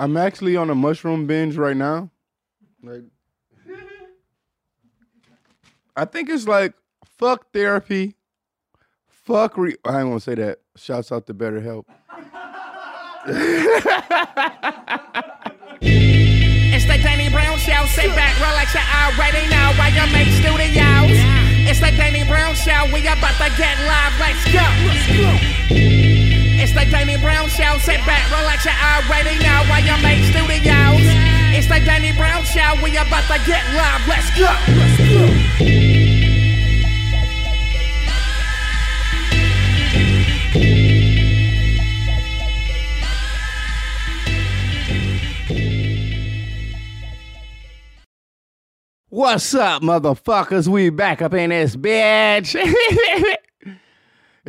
I'm actually on a mushroom binge right now. Like, I think it's like fuck therapy, fuck. Re- I ain't gonna say that. Shouts out to BetterHelp. It's the Danny Brown Show. Sit back, relax, you already know YMH Studios. It's the Danny Brown Show. We about to get live. Let's go. It's the Danny Brown Show. Sit back, relax, you already know why you make studios. It's the Danny Brown Show. We about to get live. Let's go. Let's go. What's up, motherfuckers? We back up in this bitch.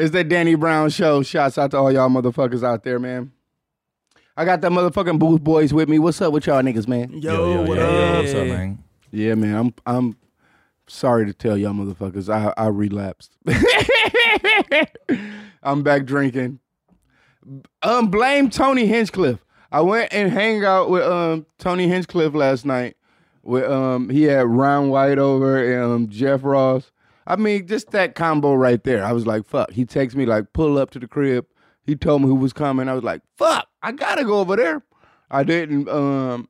it's the Danny Brown Show. Shouts out to all y'all motherfuckers out there, man. I got the motherfucking booth boys with me. What's up with y'all niggas, man? Yo, what up? What's up, man? Yeah, man. I'm I'm sorry to tell y'all motherfuckers. I I relapsed. I'm back drinking. Um, blame Tony Hinchcliffe. I went and hang out with um Tony Hinchcliffe last night. With um he had Ron White over and um, Jeff Ross. I mean, just that combo right there. I was like, fuck. He texted me like, pull up to the crib. He told me who was coming. I was like, fuck, I gotta go over there. I didn't um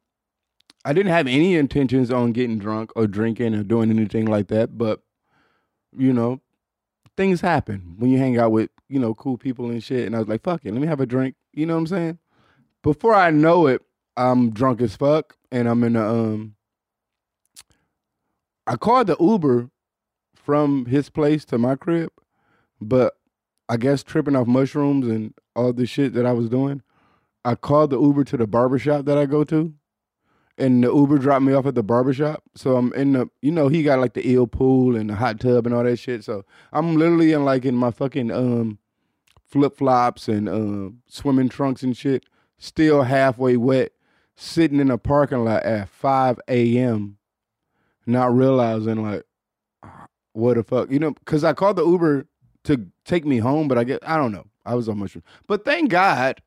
I didn't have any intentions on getting drunk or drinking or doing anything like that, but you know, things happen when you hang out with, you know, cool people and shit. And I was like, fuck it, let me have a drink. You know what I'm saying? Before I know it, I'm drunk as fuck and I'm in a um I called the Uber from his place to my crib, but I guess tripping off mushrooms and all the shit that I was doing, I called the Uber to the barbershop that I go to and the Uber dropped me off at the barbershop. So I'm in the, you know, he got like the eel pool and the hot tub and all that shit. So I'm literally in like in my fucking um flip flops and um swimming trunks and shit, still halfway wet, sitting in a parking lot at 5 a.m., not realizing like what the fuck, you know, because I called the Uber to take me home, but I get, I don't know, I was on mushroom. But thank God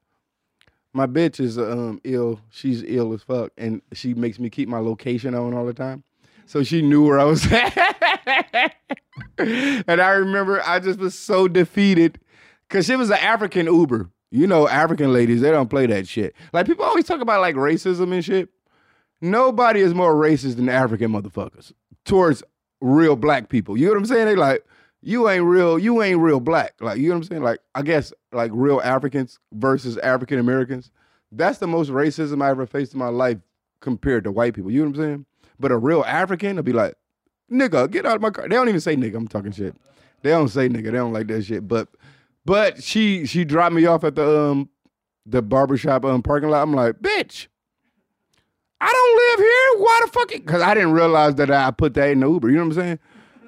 my bitch is um ill. She's ill as fuck, and she makes me keep my location on all the time. So she knew where I was at. and I remember I just was so defeated because she was an African Uber. You know, African ladies, they don't play that shit. Like people always talk about like racism and shit. Nobody is more racist than African motherfuckers towards real black people. You know what I'm saying? They like, you ain't real, you ain't real black. Like, you know what I'm saying? Like, I guess like real Africans versus African Americans. That's the most racism I ever faced in my life compared to white people. You know what I'm saying? But a real African will be like, nigga, get out of my car. They don't even say nigga, I'm talking shit. They don't say nigga, they don't like that shit. But but she she dropped me off at the um the barbershop um parking lot. I'm like, bitch, I don't live here. Why the fuck? Because I didn't realize that I put that in the Uber. You know what I'm saying?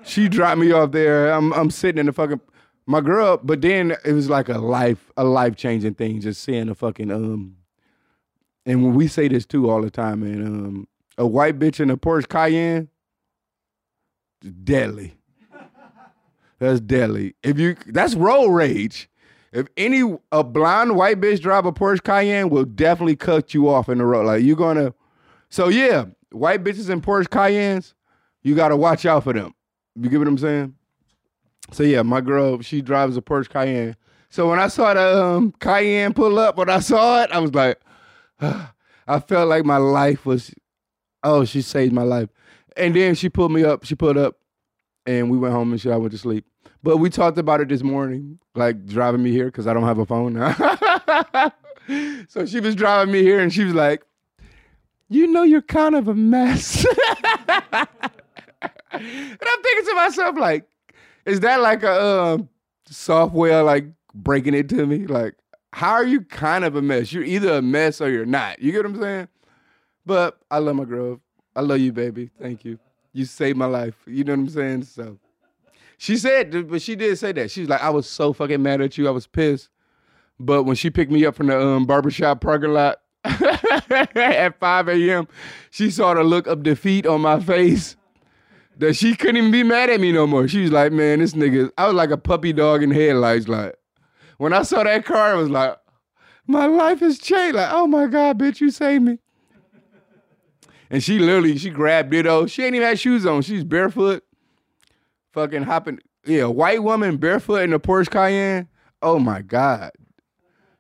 She dropped me off there. I'm I'm sitting in the fucking my girl. But then it was like a life a life changing thing. Just seeing a fucking um. And when we say this too all the time, man, um, a white bitch in a Porsche Cayenne, deadly. That's deadly. If you that's road rage. If any a blonde white bitch drive a Porsche Cayenne, will definitely cut you off in the road. Like you're gonna. So yeah, white bitches in Porsche Cayennes, you gotta watch out for them. You get what I'm saying? So yeah, my girl, she drives a Porsche Cayenne. So when I saw the um, Cayenne pull up, when I saw it, I was like, I felt like my life was, oh, she saved my life. And then she pulled me up. She pulled up, and we went home and shit. I went to sleep. But we talked about it this morning, like driving me here because I don't have a phone now. so she was driving me here, and she was like, "You know, you're kind of a mess." and I'm thinking to myself, like, is that like a um, software like breaking it to me? Like, how are you kind of a mess? You're either a mess or you're not. You get what I'm saying? But I love my girl. I love you, baby. Thank you. You saved my life. You know what I'm saying? So she said, but she did say that. She's like, I was so fucking mad at you. I was pissed. But when she picked me up from the um, barbershop parking lot at 5 a.m., she saw the look of defeat on my face that she couldn't even be mad at me no more. She was like, man, this nigga, I was like a puppy dog in headlights. Like, when I saw that car, I was like, my life has changed. Like, oh my God, bitch, you saved me. And she literally, she grabbed it. Oh, she ain't even had shoes on. She's barefoot, fucking hopping. Yeah, white woman barefoot in a Porsche Cayenne. Oh my God.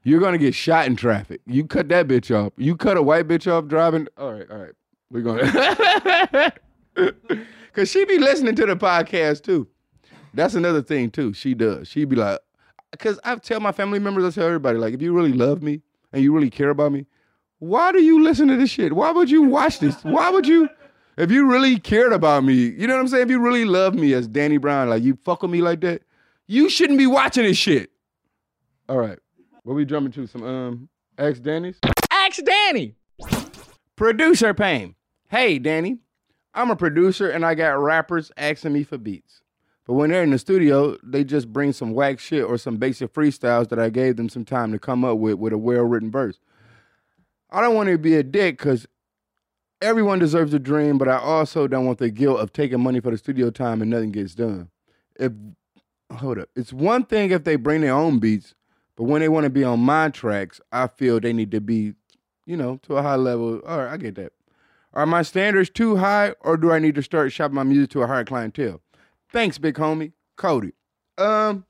You're gonna get shot in traffic. You cut that bitch off. You cut a white bitch off driving. All right, all right. We're gonna Cause she be listening to the podcast too. That's another thing too. She does. She be like, cause I tell my family members, I tell everybody, like, if you really love me and you really care about me, why do you listen to this shit? Why would you watch this? Why would you? If you really cared about me, you know what I'm saying? If you really love me as Danny Brown, like you fuck with me like that, you shouldn't be watching this shit. All right. What we jumping to? Some um Ask Danny's? Ask Danny. Producer Pain. Hey, Danny. I'm a producer and I got rappers asking me for beats. But when they're in the studio, they just bring some whack shit or some basic freestyles that I gave them some time to come up with with a well written verse. I don't want to be a dick because everyone deserves a dream, but I also don't want the guilt of taking money for the studio time and nothing gets done. If hold up, it's one thing if they bring their own beats, but when they want to be on my tracks, I feel they need to be, you know, to a high level. All right, I get that. Are my standards too high, or do I need to start shopping my music to a higher clientele? Thanks, big homie, Cody. Um,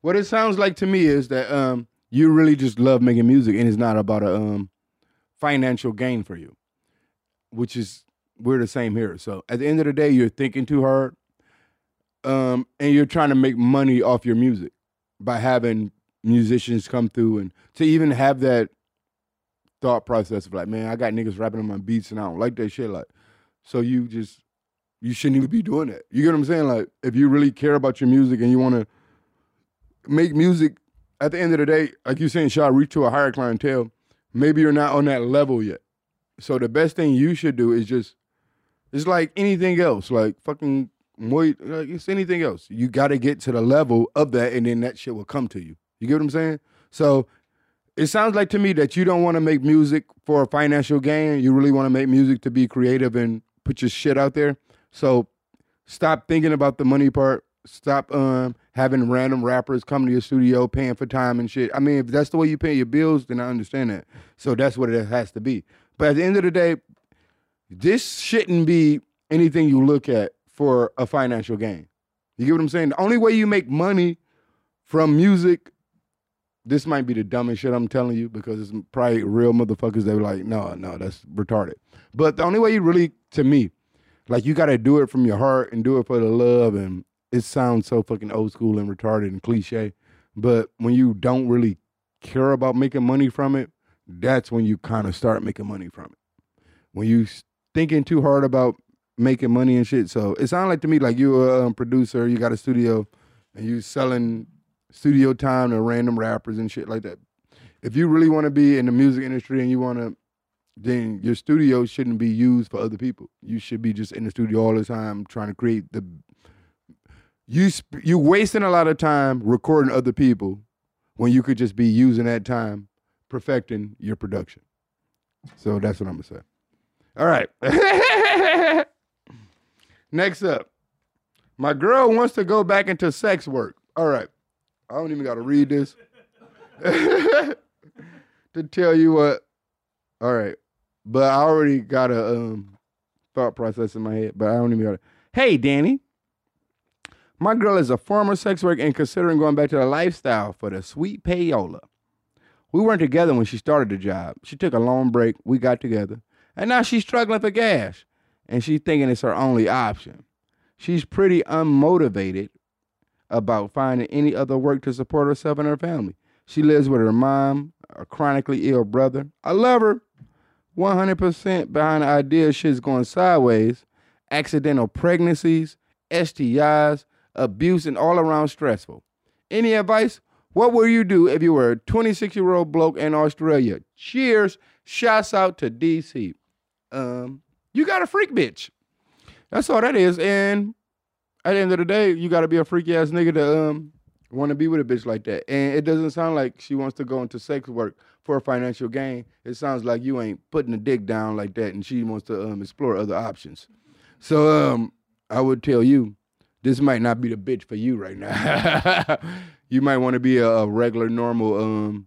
what it sounds like to me is that um, you really just love making music, and it's not about a um financial gain for you, which is we're the same here. So at the end of the day, you're thinking too hard, um, and you're trying to make money off your music by having musicians come through and to even have that thought process of like, man, I got niggas rapping on my beats and I don't like that shit. Like, so you just you shouldn't even be doing that. You get what I'm saying? Like, if you really care about your music and you want to make music, at the end of the day, like you saying, Shaw, reach to a higher clientele. Maybe you're not on that level yet. So the best thing you should do is just, it's like anything else, like fucking Muay, like it's anything else. You got to get to the level of that, and then that shit will come to you. You get what I'm saying? So it sounds like to me that you don't want to make music for a financial gain. You really want to make music to be creative and put your shit out there. So stop thinking about the money part. Stop um having random rappers come to your studio paying for time and shit. I mean, if that's the way you pay your bills, then I understand that. So that's what it has to be. But at the end of the day, this shouldn't be anything you look at for a financial gain. You get what I'm saying? The only way you make money from music, this might be the dumbest shit I'm telling you because it's probably real motherfuckers that are like, no, no, that's retarded. But the only way you really, to me, like you got to do it from your heart and do it for the love. And it sounds so fucking old school and retarded and cliche. But when you don't really care about making money from it, that's when you kind of start making money from it. When you thinking too hard about making money and shit. So it sounds like to me like you're a um, producer, you got a studio, and you selling studio time to random rappers and shit like that. If you really want to be in the music industry and you want to, then your studio shouldn't be used for other people. You should be just in the studio all the time trying to create the. You sp- you wasting a lot of time recording other people when you could just be using that time perfecting your production. So that's what I'm gonna say. All right. Next up, my girl wants to go back into sex work. All right. I don't even got to read this to tell you what. All right. But I already got a um, thought process in my head, but I don't even got to. Hey, Danny. My girl is a former sex worker and considering going back to the lifestyle for the sweet payola. We weren't together when she started the job. She took a long break. We got together. And now she's struggling for gas. And she's thinking it's her only option. She's pretty unmotivated about finding any other work to support herself and her family. She lives with her mom, a chronically ill brother. I love her. 100% behind the idea shit's going sideways. Accidental pregnancies, STIs, abuse, and all around stressful. Any advice? What would you do if you were a 26 year old bloke in Australia? Cheers. Shouts out to DC. Um, you got a freak bitch. That's all that is. And at the end of the day, you got to be a freaky ass nigga to um want to be with a bitch like that. And it doesn't sound like she wants to go into sex work for a financial gain. It sounds like you ain't putting a dick down like that, and she wants to um explore other options. So um, I would tell you, this might not be the bitch for you right now. you might want to be a, a regular, normal um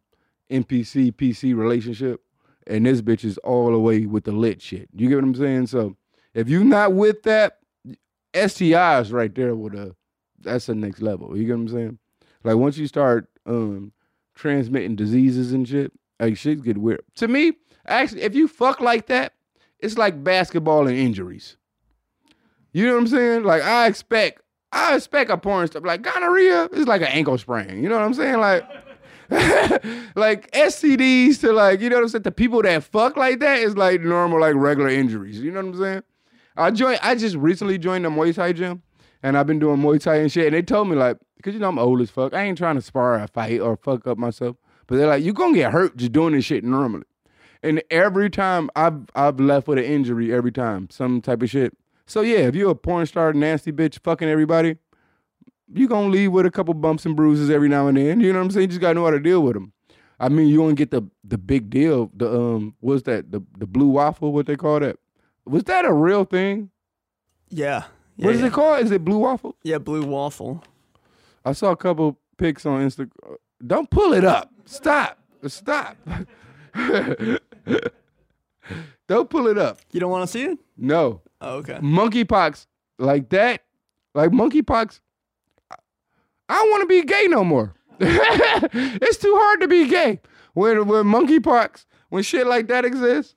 NPC PC relationship, and this bitch is all the way with the lit shit. You get what I'm saying? So if you're not with that, STIs right there with a that's the next level. You get what I'm saying? Like once you start um transmitting diseases and shit, like shit get weird. To me, actually, if you fuck like that, it's like basketball and injuries. You know what I'm saying? Like I expect, I expect a porn stuff like gonorrhea is like an ankle sprain. You know what I'm saying? Like, like STDs to like, you know what I'm saying? The people that fuck like that is like normal, like regular injuries. You know what I'm saying? I joined. I just recently joined the Muay Thai gym, and I've been doing Muay Thai and shit. And they told me like, because you know I'm old as fuck. I ain't trying to spar or fight or fuck up myself. But they're like, you gonna get hurt just doing this shit normally. And every time I've I've left with an injury every time, some type of shit. So yeah, if you're a porn star, nasty bitch, fucking everybody, you gonna leave with a couple bumps and bruises every now and then. You know what I'm saying? You just gotta know how to deal with them. I mean, you don't get the the big deal. The um, what's that? The the blue waffle? What they call that? Was that a real thing? Yeah. yeah What is yeah. it called? Is it blue waffle? Yeah, blue waffle. I saw a couple pics on Instagram. Don't pull it up. Stop. Stop. Don't pull it up. You don't want to see it? No. Oh, okay. Monkeypox like that, like monkeypox. I- I don't want to be gay no more. it's too hard to be gay when when monkeypox when shit like that exists.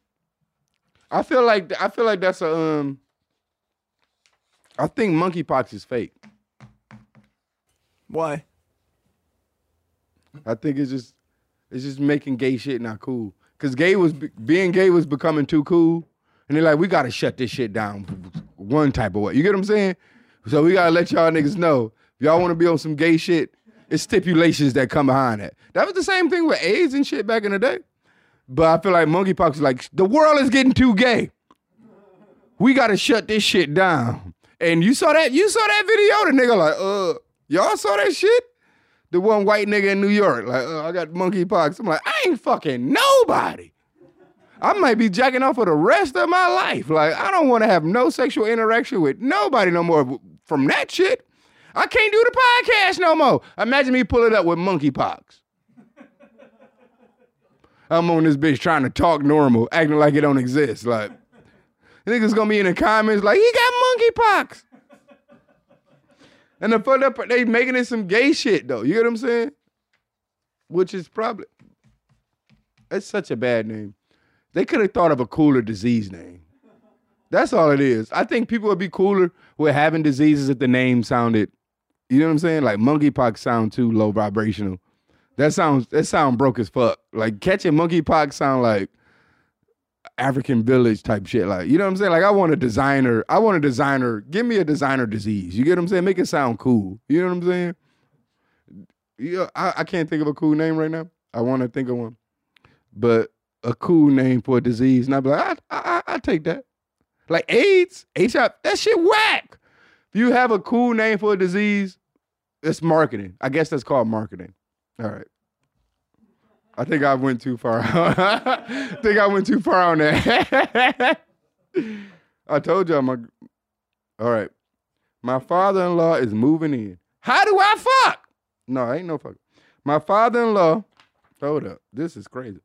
I feel like I feel like that's a um. I think monkeypox is fake. Why? I think it's just it's just making gay shit not cool. Cause gay was being gay was becoming too cool, and they're like, we gotta shut this shit down one type of way. You get what I'm saying? So we gotta let y'all niggas know if y'all want to be on some gay shit, it's stipulations that come behind that. That was the same thing with AIDS and shit back in the day. But I feel like monkeypox is like the world is getting too gay. We gotta shut this shit down. And you saw that? You saw that video? The nigga like, uh, y'all saw that shit? the one white nigga in New York. Like, uh, I got monkeypox. I'm like, I ain't fucking nobody. I might be jacking off for the rest of my life. Like, I don't want to have no sexual interaction with nobody no more from that shit. I can't do the podcast no more. Imagine me pulling up with monkeypox. I'm on this bitch trying to talk normal, acting like it don't exist. Like, niggas gonna be in the comments like, he got monkeypox. And the fucked up, they making it some gay shit though. You get what I'm saying? Which is probably it's such a bad name. They could have thought of a cooler disease name. That's all it is. I think people would be cooler with having diseases if the name sounded, you know what I'm saying? Like monkeypox sound too low vibrational. That sounds that sound broke as fuck. Like catching monkeypox sound like African village type shit. Like, you know what I'm saying? Like, I want a designer. I want a designer. Give me a designer disease. You get what I'm saying? Make it sound cool. You know what I'm saying? Yeah, I, I can't think of a cool name right now. I want to think of one, but a cool name for a disease. And I'd be like, I, I, I, take that. Like AIDS, HIV, that shit whack. If you have a cool name for a disease, it's marketing. I guess that's called marketing. All right. I think I went too far. I think I went too far on that. I told y'all my all right. My father-in-law is moving in. How do I fuck? No, I ain't no fuck. My father-in-law, hold up. This is crazy.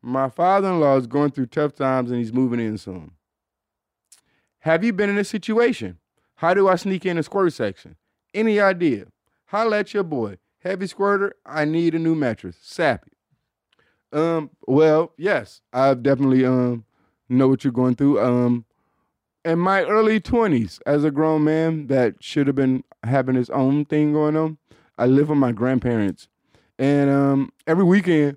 My father-in-law is going through tough times and he's moving in soon. Have you been in a situation? How do I sneak in a squirt section? Any idea? Holla at your boy. Heavy squirter, I need a new mattress. Sappy. Um, well, yes, I definitely um know what you're going through. Um in my early twenties, as a grown man that should have been having his own thing going on, I live with my grandparents. And um every weekend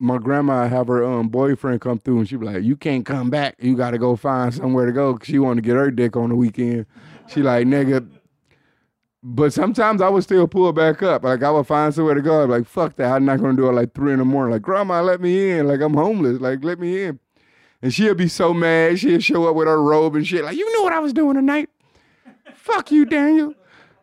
my grandma have her um boyfriend come through and she be like, You can't come back. You gotta go find somewhere to go. 'Cause she wanted to get her dick on the weekend. She like, nigga, but sometimes I would still pull back up. Like I would find somewhere to go. I'd be like, fuck that. I'm not gonna do it like three in the morning. Like, grandma, let me in. Like I'm homeless. Like, let me in. And she'll be so mad. She'll show up with her robe and shit. Like, you knew what I was doing tonight. fuck you, Daniel.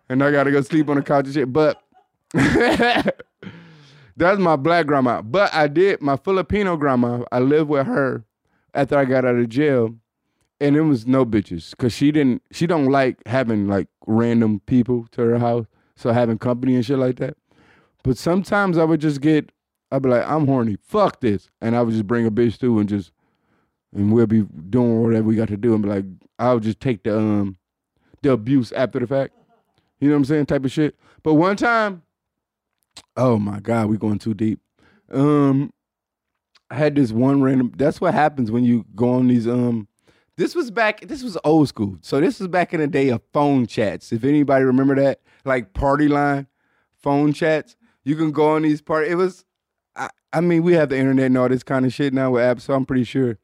And I gotta go sleep on the couch and shit. But that's my black grandma. But I did my Filipino grandma. I lived with her after I got out of jail and it was no bitches because she didn't she don't like having like random people to her house so having company and shit like that but sometimes i would just get I'd be like, I'm horny. Fuck this. And I would just bring a bitch through and just and we'll be doing whatever we got to do and be like, I'll just take the um the abuse after the fact. You know what I'm saying? Type of shit. But one time, oh my God, we going too deep. Um I had this one random that's what happens when you go on these um this was back this was old school. So this was back in the day of phone chats. If anybody remember that, like party line phone chats, you can go on these party. It was I, I mean, we have the internet and all this kind of shit now with apps, so I'm pretty sure.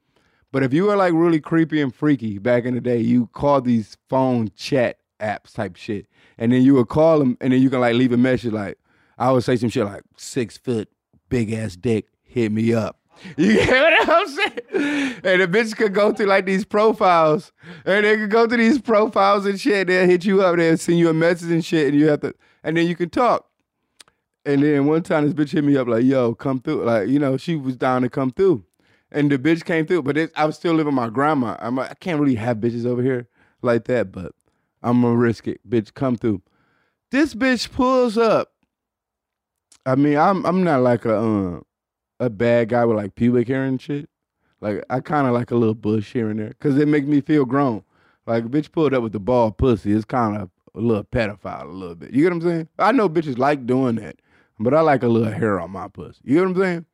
But if you were like really creepy and freaky back in the day, you called these phone chat apps type shit. And then you would call them and then you can like leave a message like, I would say some shit like, six foot, big ass dick, hit me up. You get what I'm saying? And the bitch could go through like these profiles, and they could go through these profiles and shit. They'll hit you up, they'll send you a message and shit, and you have to, and then you can talk. And then one time this bitch hit me up like, "Yo, come through." Like, you know, she was down to come through, and the bitch came through. But it, I was still living my grandma. I'm like, I can't really have bitches over here like that, but I'm gonna risk it. Bitch, come through. This bitch pulls up. I mean, I'm I'm not like a um a bad guy with like pubic hair and shit. Like I kind of like a little bush here and there because it makes me feel grown. Like bitch pulled up with the bald pussy, it's kind of a little pedophile a little bit. You get what I'm saying? I know bitches like doing that, but I like a little hair on my pussy. You get what I'm saying?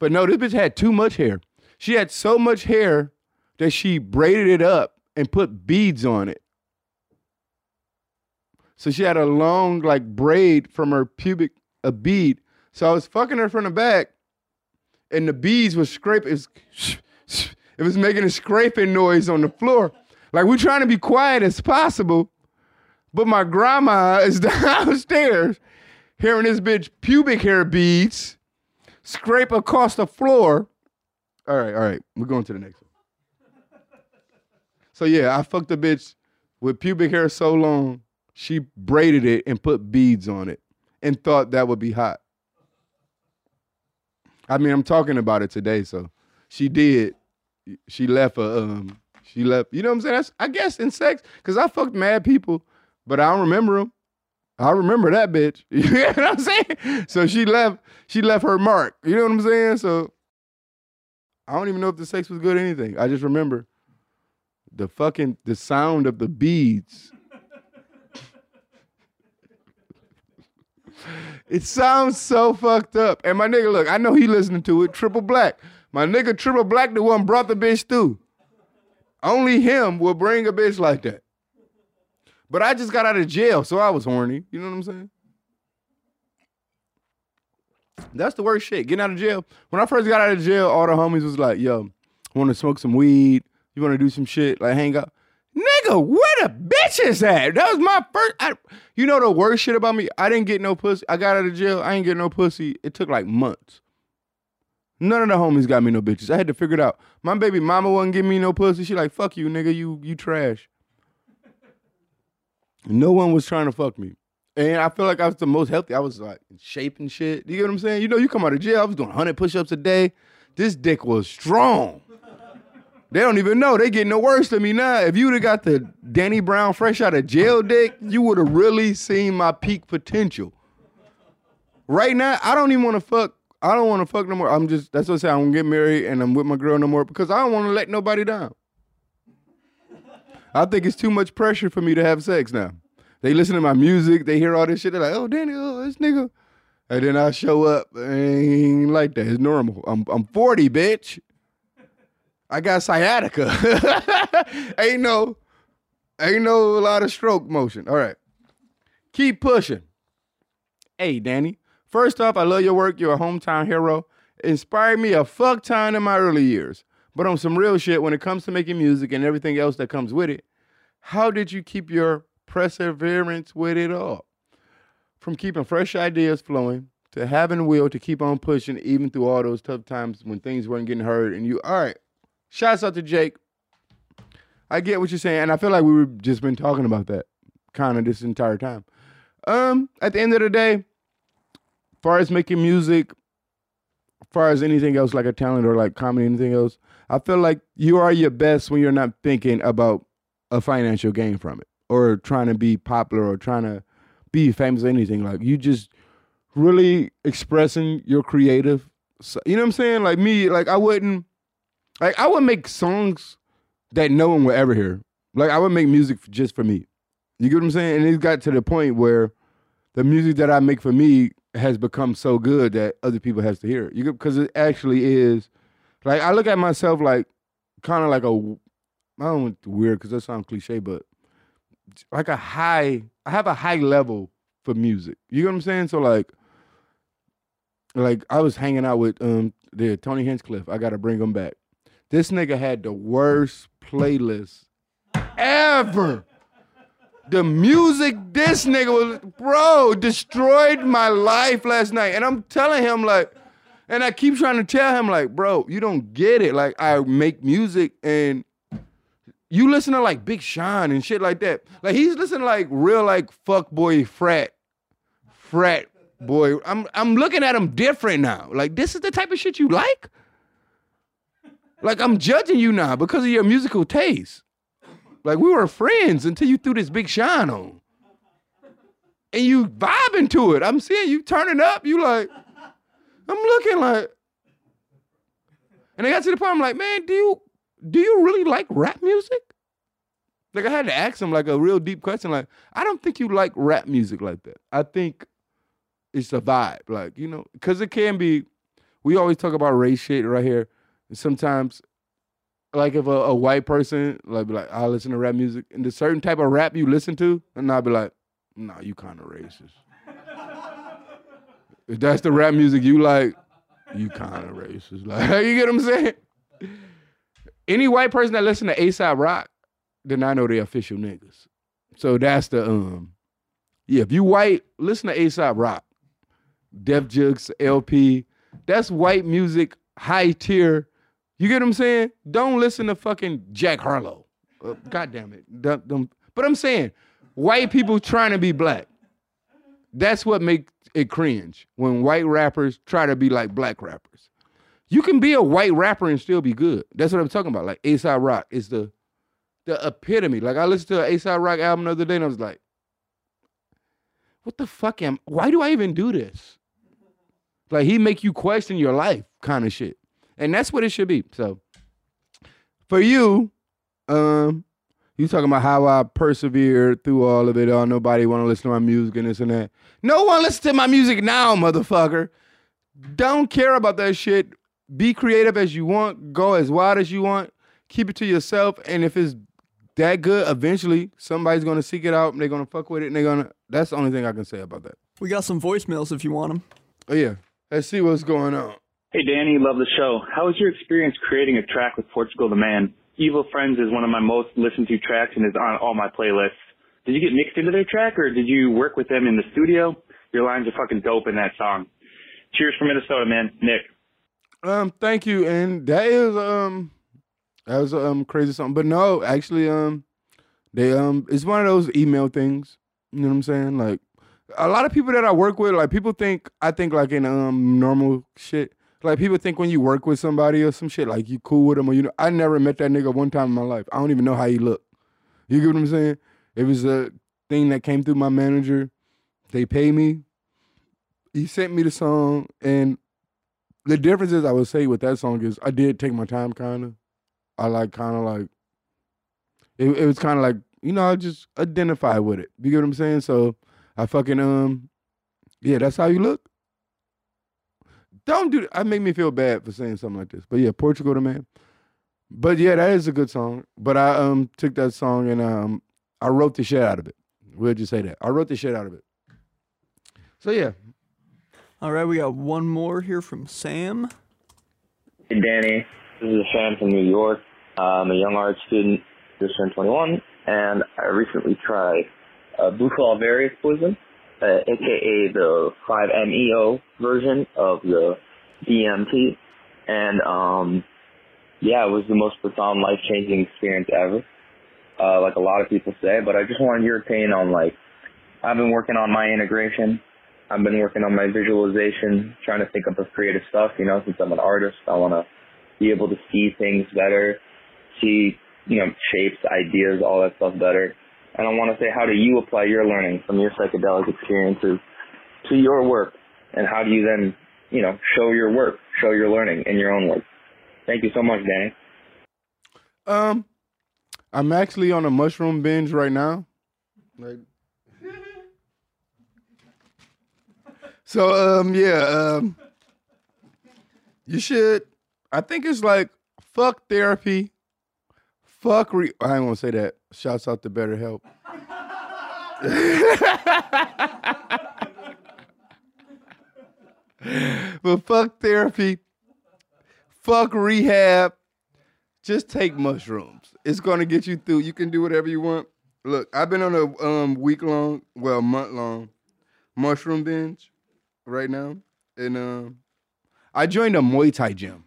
But no, this bitch had too much hair. She had so much hair that she braided it up and put beads on it. So she had a long like braid from her pubic, a bead. So I was fucking her from the back, and the beads was scraping. It was making a scraping noise on the floor. Like we're trying to be quiet as possible, but my grandma is downstairs hearing this bitch pubic hair beads scrape across the floor. All right, all right, we're going to the next one. So yeah, I fucked a bitch with pubic hair so long, she braided it and put beads on it and thought that would be hot. I mean, I'm talking about it today, so she did. She left a um. She left. You know what I'm saying? That's I guess in sex, cause I fucked mad people, but I don't remember them. I remember that bitch. You know what I'm saying? So she left. She left her mark. You know what I'm saying? So I don't even know if the sex was good or anything. I just remember the fucking the sound of the beads. It sounds so fucked up. And my nigga, look, I know he listening to it. Triple Black. My nigga Triple Black, the one brought the bitch through. Only him will bring a bitch like that. But I just got out of jail, so I was horny. You know what I'm saying? That's the worst shit. Getting out of jail. When I first got out of jail, all the homies was like, yo, want to smoke some weed? You want to do some shit? Like hang out? Nigga, where the bitches at? That was my first. I, you know the worst shit about me? I didn't get no pussy. I got out of jail. I ain't get no pussy. It took like months. None of the homies got me no bitches. I had to figure it out. My baby mama wasn't giving me no pussy. She like, fuck you, nigga. You you trash. No one was trying to fuck me. And I feel like I was the most healthy. I was like in shape and shit. You get what I'm saying? You know, you come out of jail, I was doing 100 push-ups a day. This dick was strong. They don't even know. They getting no worse than me now. If you would have got the Danny Brown fresh out of jail dick, you would have really seen my peak potential. Right now, I don't even want to fuck. I don't want to fuck no more. I'm just that's what I say. I'm gonna get married and I'm with my girl no more because I don't want to let nobody down. I think it's too much pressure for me to have sex now. They listen to my music, they hear all this shit. They're like, "Oh, Danny, oh, this nigga," and then I show up. and like that. It's normal. I'm I'm 40, bitch. I got sciatica. ain't no, ain't no a lot of stroke motion. All right, keep pushing. Hey, Danny. First off, I love your work. You're a hometown hero. Inspired me a fuck ton in my early years. But on some real shit, when it comes to making music and everything else that comes with it, how did you keep your perseverance with it all? From keeping fresh ideas flowing to having the will to keep on pushing even through all those tough times when things weren't getting heard. And you, all right, shouts out to Jake. I get what you're saying. And I feel like we have just been talking about that kind of this entire time. Um, at the end of the day, far as making music, far as anything else like a talent or like comedy, anything else, I feel like you are your best when you're not thinking about a financial gain from it or trying to be popular or trying to be famous or anything. Like you just really expressing your creative you know what I'm saying? Like me, like I wouldn't, like I would make songs that no one would ever hear. Like I would make music just for me. You get what I'm saying? And it got to the point where the music that I make for me has become so good that other people has to hear it. You because it actually is. Like I look at myself like kind of like a I don't weird because that sounds cliche, but like a high. I have a high level for music. You get what I'm saying? So like, like I was hanging out with um the Tony Hinchcliffe. I got to bring him back. This nigga had the worst playlist ever. The music this nigga was, bro, destroyed my life last night. And I'm telling him, like, and I keep trying to tell him, like, bro, you don't get it. Like, I make music and you listen to like Big Sean and shit like that. Like, he's listening to like real, like, fuck boy frat, frat boy. I'm I'm looking at him different now. Like, this is the type of shit you like? Like, I'm judging you now because of your musical taste. Like we were friends until you threw this Big Sean on. And you vibing to it. I'm seeing you turning up. You like, I'm looking like. And I got to the point, I'm like, man, do you do you really like rap music? Like I had to ask him like a real deep question. Like, I don't think you like rap music like that. I think it's a vibe. Like, you know, because it can be, we always talk about race shit right here. Sometimes like if a, a white person like be like I listen to rap music and the certain type of rap you listen to, and I'll be like, nah, you kind of racist. if that's the rap music you like, you kind of racist. Like you get what I'm saying? Any white person that listen to Aesop Rock, then I know they official niggas. So that's the um, yeah. If you white, listen to Aesop Rock, Def Jux, El-P. That's white music, high tier. You get what I'm saying? Don't listen to fucking Jack Harlow. Uh, God damn it. But I'm saying, white people trying to be black. That's what makes it cringe when white rappers try to be like black rappers. You can be a white rapper and still be good. That's what I'm talking about. Like Aesop Rock is the the epitome. Like I listened to an Aesop Rock album the other day and I was like, what the fuck am why do I even do this? Like he make you question your life kind of shit. And that's what it should be. So for you, um, you talking about how I persevered through all of it. Oh, nobody want to listen to my music and this and that. No one listen to my music now, motherfucker. Don't care about that shit. Be creative as you want. Go as wide as you want. Keep it to yourself. And if it's that good, eventually somebody's gonna seek it out and they're gonna fuck with it and they're gonna. That's the only thing I can say about that. We got some voicemails if you want them. Oh yeah. Let's see what's going on. Hey Danny, love the show. How was your experience creating a track with Portugal the Man? Evil Friends is one of my most listened to tracks and is on all my playlists. Did you get mixed into their track or did you work with them in the studio? Your lines are fucking dope in that song. Cheers from Minnesota, man. Nick. Um, thank you. And that is um that was um crazy something. But no, actually, um they um it's one of those email things. You know what I'm saying? Like a lot of people that I work with, like people think I think like in um normal shit. Like people think when you work with somebody or some shit, like you cool with them or you know I never met that nigga one time in my life. I don't even know how he looked. You get what I'm saying? It was a thing that came through my manager. They pay me. He sent me the song and the difference is I would say with that song is I did take my time kind of. I like kind of like it, it was kind of like you know I just identify with it. You get what I'm saying? So I fucking um yeah, that's how you look. Don't do that. I make me feel bad for saying something like this. But yeah, Portugal the man. But yeah, that is a good song. But I um took that song and um I wrote the shit out of it. We'll just say that. I wrote the shit out of it. So yeah. All right, we got one more here from Sam. Hey Danny, this is Sam from New York. I'm a young art student, just turned 21, and I recently tried uh, Bufo Alvarius Poison, uh, aka the 5-MeO version of the DMT, and um, yeah, it was the most profound, life-changing experience ever, uh, like a lot of people say. But I just wanted your opinion on like, I've been working on my integration. I've been working on my visualization, trying to think up of creative stuff. You know, since I'm an artist, I want to be able to see things better, see, you know, shapes, ideas, all that stuff better. And I want to say, how do you apply your learning from your psychedelic experiences to your work? And how do you then, you know, show your work, show your learning in your own work? Thank you so much, Danny. Um, I'm actually on a mushroom binge right now. Like, so um, yeah, um, you should. I think it's like fuck therapy, fuck. Re- I ain't gonna say that. Shouts out to BetterHelp. but fuck therapy, fuck rehab. Just take mushrooms. It's gonna get you through. You can do whatever you want. Look, I've been on a um, week long, well, month long mushroom binge right now, and um, I joined a Muay Thai gym.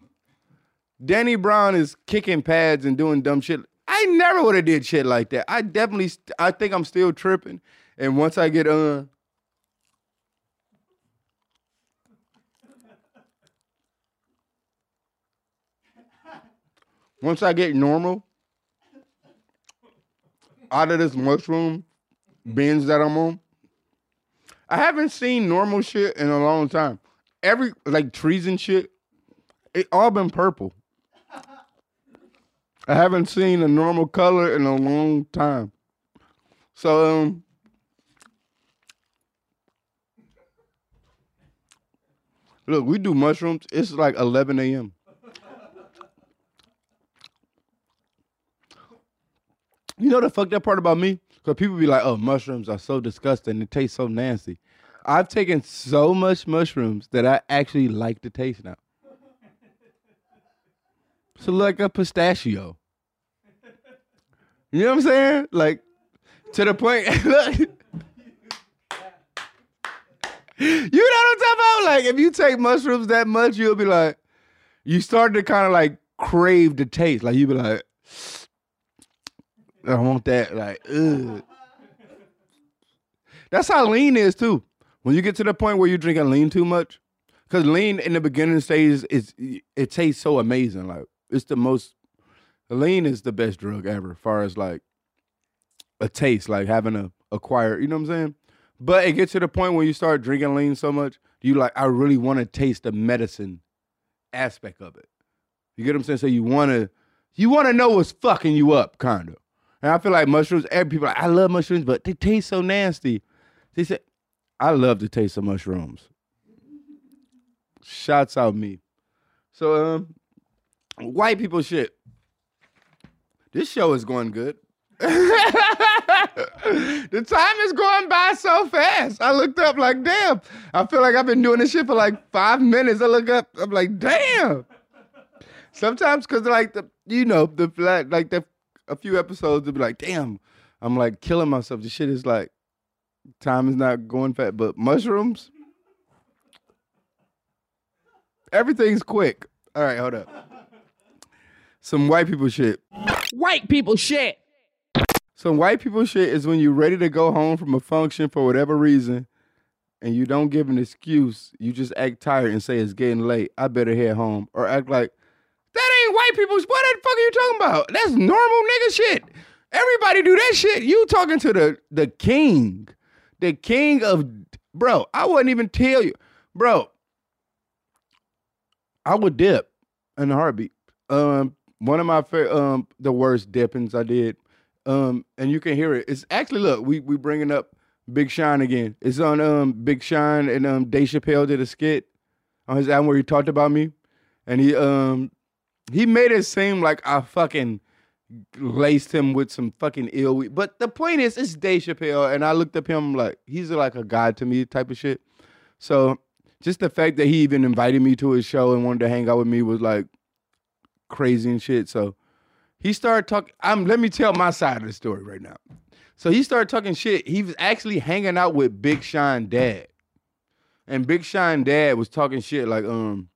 Danny Brown is kicking pads and doing dumb shit. I never would have did shit like that. I definitely, I think I'm still tripping. And once I get uh, once I get normal out of this mushroom binge that I'm on, I haven't seen normal shit in a long time. Every like trees and shit, it all been purple. I haven't seen a normal color in a long time. So um Look, we do mushrooms. It's like 11 a.m. You know the fucked up part about me? Because people be like, oh, mushrooms are so disgusting. It tastes so nasty. I've taken so much mushrooms that I actually like the taste now. So like a pistachio. You know what I'm saying? Like to the point. look. you know what I'm talking about? Like if you take mushrooms that much, you'll be like, you start to kind of like crave the taste. Like you be like, I want that. Like, ugh. That's how lean is too. When you get to the point where you're drinking lean too much, because lean in the beginning stages is it tastes so amazing. Like it's the most lean is the best drug ever, as far as like a taste, like having a acquire. You know what I'm saying? But it gets to the point where you start drinking lean so much, you like I really want to taste the medicine aspect of it. You get what I'm saying? So you want to you want to know what's fucking you up, kind of. And I feel like mushrooms. Every people like I love mushrooms, but they taste so nasty. They said I love the taste of mushrooms. Shots out me. So um, white people shit. This show is going good. the time is going by so fast. I looked up like, damn. I feel like I've been doing this shit for like five minutes. I look up, I'm like, damn. Sometimes because like the, you know, the like, the a few episodes to be like, damn, I'm like killing myself. The shit is like, time is not going fast. But mushrooms, everything's quick. All right, hold up. Some white people shit. White people shit. Some white people shit is when you're ready to go home from a function for whatever reason, and you don't give an excuse. You just act tired and say it's getting late. I better head home, or act like that ain't white people's. What the fuck are you talking about? That's normal nigga shit. Everybody do that shit. You talking to the the king, the king of bro. I wouldn't even tell you, bro. I would dip in a heartbeat. Um, one of my fa- um the worst dippings I did. Um, and you can hear it. It's actually look, we we bringing up Big Sean again. It's on um Big Sean and um Dave Chappelle did a skit on his album where he talked about me, and he um he made it seem like I fucking laced him with some fucking ill. weed. But the point is, it's Dave Chappelle, and I looked up him like he's like a god to me type of shit. So just the fact that he even invited me to his show and wanted to hang out with me was like crazy and shit. So he started talking. I'm let me tell my side of the story right now. So he started talking shit. He was actually hanging out with Big Sean Dad. And Big Sean Dad was talking shit like, um,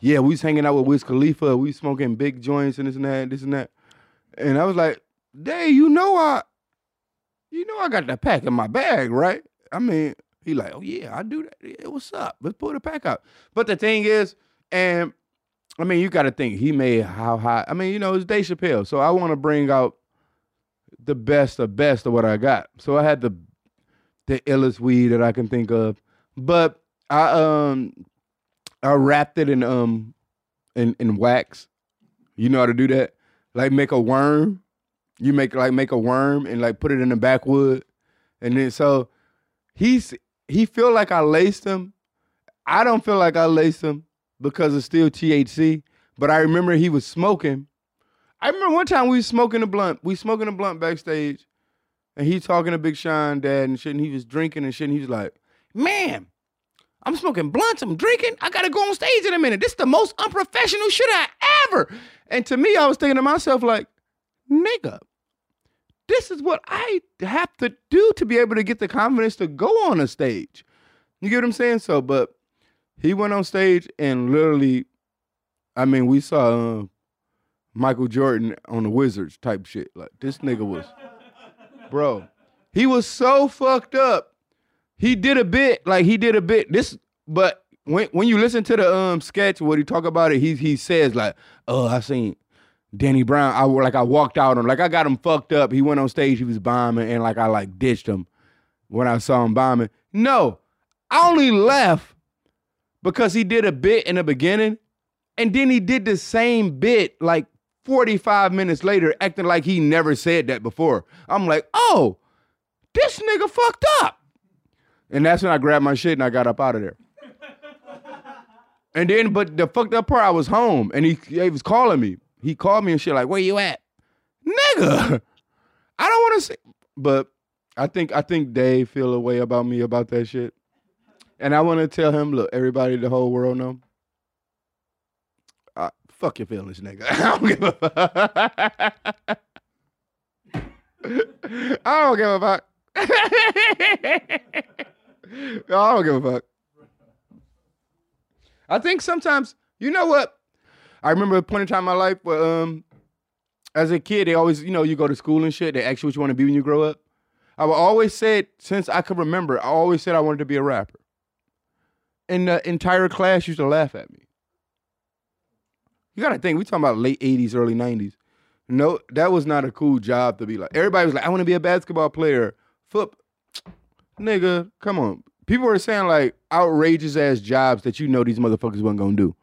yeah, we was hanging out with Wiz Khalifa, we smoking big joints and this and that, this and that. And I was like, Dave, you know I you know I got that pack in my bag, right? I mean, he like, oh yeah, I do that. Yeah, what's up? Let's pull the pack out. But the thing is, and I mean, you got to think he made how high. I mean, you know, it's Dave Chappelle, so I want to bring out the best of best of what I got. So I had the the illest weed that I can think of, but I um I wrapped it in um in in wax. You know how to do that? Like make a worm. You make like make a worm and like put it in the backwood. And then so he's he feel like I laced him. I don't feel like I laced him because it's still THC. But I remember he was smoking. I remember one time we was smoking a blunt. We smoking a blunt backstage, and he talking to Big Sean dad and shit. And he was drinking and shit. And he was like, "Man, I'm smoking blunts. I'm drinking. I gotta go on stage in a minute. This is the most unprofessional shit I ever." And to me, I was thinking to myself like, "Nigga, this is what I have to do to be able to get the confidence to go on a stage." You get what I'm saying? So, but he went on stage and literally, I mean, we saw uh, Michael Jordan on the Wizards type shit. Like this nigga was, bro. He was so fucked up. He did a bit, like he did a bit. This, but when when you listen to the um sketch, what he talk about it, he he says like, oh, I seen Danny Brown. I like I walked out on like I got him fucked up. He went on stage, he was bombing, and like I like ditched him when I saw him bombing. No, I only left because he did a bit in the beginning, and then he did the same bit like 45 minutes later, acting like he never said that before. I'm like, oh, this nigga fucked up. And that's when I grabbed my shit and I got up out of there. And then, but the fucked up part, I was home and he, he was calling me. He called me and shit like, where you at? Nigga, I don't want to say, but I think, I think Dave feel a way about me about that shit. And I want to tell him, look, everybody, the whole world know. Uh, fuck your feelings, nigga. I don't give a fuck. I don't give a fuck. I don't give a fuck. I think sometimes, you know what? I remember a point in time in my life where, um, as a kid, they always, you know, you go to school and shit. They ask you what you want to be when you grow up. I always said, since I could remember, I always said I wanted to be a rapper. And the entire class used to laugh at me. You gotta think, we talking about late 80s, early 90s. No, that was not a cool job to be like. Everybody was like, I want to be a basketball player. Foot nigga, come on. People were saying like outrageous ass jobs that you know these motherfuckers wasn't gonna do.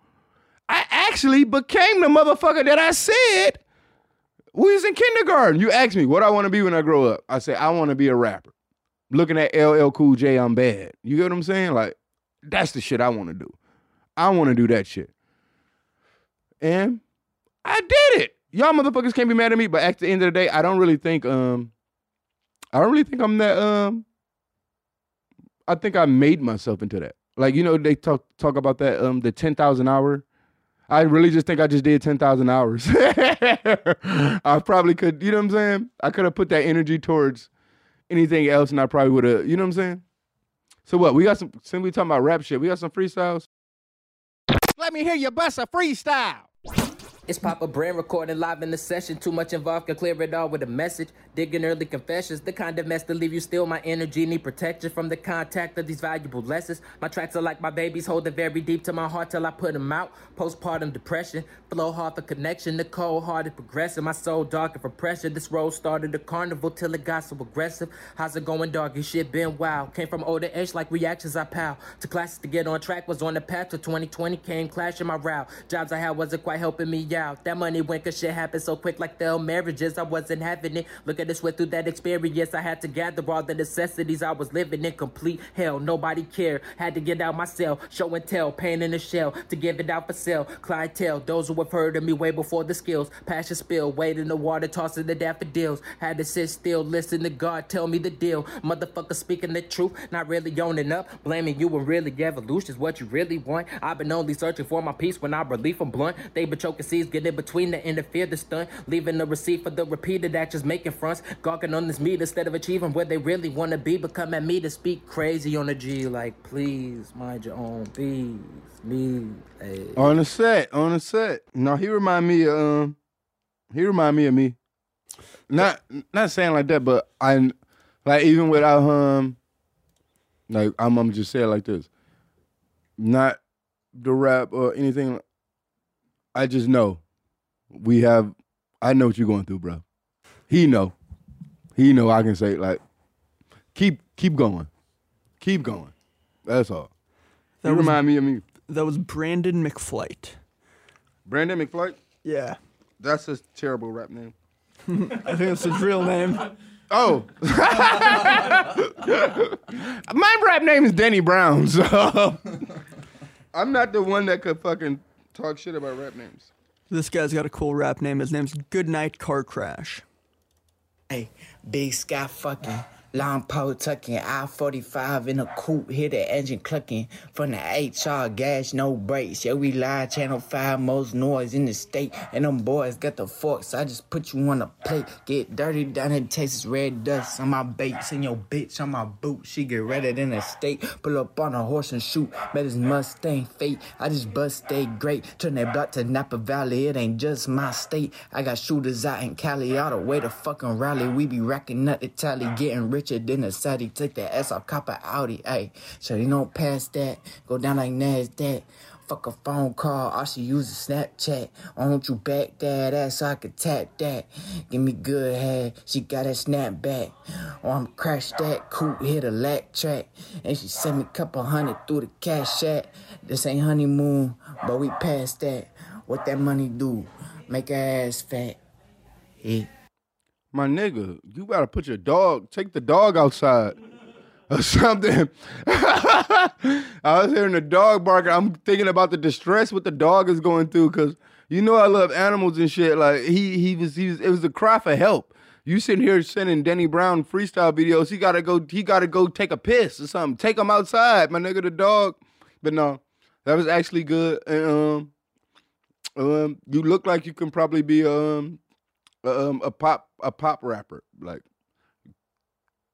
I actually became the motherfucker that I said we was in kindergarten. You asked me what I want to be when I grow up. I said, I want to be a rapper. Looking at LL Cool J, I'm bad. You get what I'm saying? Like, that's the shit I want to do. I want to do that shit. And I did it. Y'all motherfuckers can't be mad at me, but at the end of the day, I don't really think um I don't really think I'm that um I think I made myself into that. Like, you know, they talk talk about that um the 10,000 hour. I really just think I just did 10,000 hours. I probably could, you know what I'm saying? I could have put that energy towards anything else and I probably would have, you know what I'm saying? So what? We got some since we talking about rap shit, we got some freestyles. Let me hear you bust a freestyle. It's Papa Brand recording live in the session. Too much involved, can clear it all with a message. Digging early confessions, the kind of mess to leave you still. My energy need protection from the contact of these valuable lessons. My tracks are like my babies, holding very deep to my heart till I put them out. Postpartum depression, flow hard for connection. The cold hearted progressing, my soul darkened for pressure. This road started a carnival till it got so aggressive. How's it going, doggy? Shit been wild. Came from older age like reactions I pal. To classes to get on track, was on the path to 2020. Came clashing my route. Jobs I had wasn't quite helping me out. That money went cause shit happened so quick like the marriages. I wasn't having it. Look at this way through that experience. I had to gather all the necessities I was living in complete hell. Nobody cared. Had to get out myself. Show and tell. Pain in the shell. To give it out for sale. Clientele. Those who have heard of me way before the skills. Passion spill. Wade in the water. Tossing the daffodils. Had to sit still. Listen to God. Tell me the deal. Motherfucker speaking the truth. Not really owning up. Blaming you and really evolution is what you really want. I've been only searching for my peace when I relief from blunt. They been choking seeds. Get in between the interfere the stunt. Leaving the receipt for the repeated actions. Making fronts. Gawking on this meat instead of achieving where they really want to be. But come at me to speak crazy on the G. Like, please mind your own bees. Me. Hey. On the set, on the set. No, he remind me of um he remind me of me. Not not saying like that, but I like even without um like I'm I'm just saying like this. Not the rap or anything. I just know we have I know what you're going through, bro. He know. He know I can say like keep keep going. Keep going. That's all. That you was- remind me of me. That was Brandon McFlight. Brandon McFlight. Yeah. That's a terrible rap name. I think it's his real name. Oh. My rap name is Danny Brown, so I'm not the one that could fucking talk shit about rap names. This guy's got a cool rap name. His name's Goodnight Car Crash. Hey, big sky fucking. Long pole tucking, I 45 in a coupe, hear the engine clucking. From the HR gas, no brakes. Yeah, we live, channel 5, most noise in the state. And them boys got the forks, I just put you on a plate. Get dirty down in Texas, red dust on my baits. And your bitch on my boot, she get redder than a steak. Pull up on a horse and shoot, bet his Mustang fate. I just bust stay great, turn that block to Napa Valley, it ain't just my state. I got shooters out in Cali, all the way to fucking rally. We be racking up the tally, getting richer than a Saudi. Take that ass off, cop a Audi, ayy. So you don't pass that, go down like NASDAQ. Fuck a phone call, all she use is Snapchat. Why don't you back that ass so I can tap that? Give me good head, she got a snapback. Or I'm crash that coupe, hit a lack track. And she sent me a couple hundred through the cash app. This ain't honeymoon, but we passed that. What that money do? Make her ass fat. Yeah. My nigga, you gotta put your dog, take the dog outside or something. I was hearing the dog barking. I'm thinking about the distress what the dog is going through because you know I love animals and shit. Like he he was he was it was a cry for help. You sitting here sending Danny Brown freestyle videos. He gotta go. He gotta go take a piss or something. Take him outside, my nigga. The dog. But no, that was actually good. And um, um, you look like you can probably be um, um, a pop a pop rapper. Like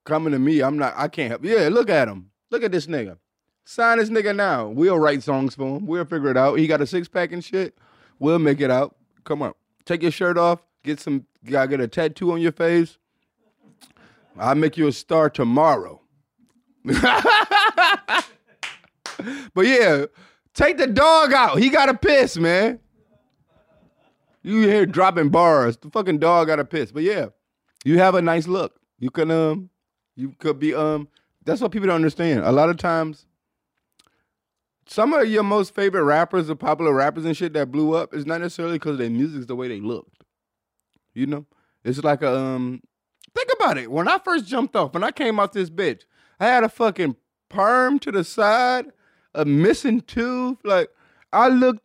coming to me, I'm not. I can't help. Yeah, look at him. Look at this nigga. Sign this nigga now. We'll write songs for him. We'll figure it out. He got a six pack and shit. We'll make it out. Come on. Take your shirt off. Get some. Gotta get a tattoo on your face. I'll make you a star tomorrow. but yeah, take the dog out. He got to piss, man. You here dropping bars. The fucking dog got a piss. But yeah, you have a nice look. You can um, you could be um. That's what people don't understand. A lot of times, some of your most favorite rappers or popular rappers and shit that blew up is not necessarily because their music's the way they looked. You know, it's like a um. Think about it. When I first jumped off, when I came out this bitch, I had a fucking perm to the side, a missing tooth. Like I looked,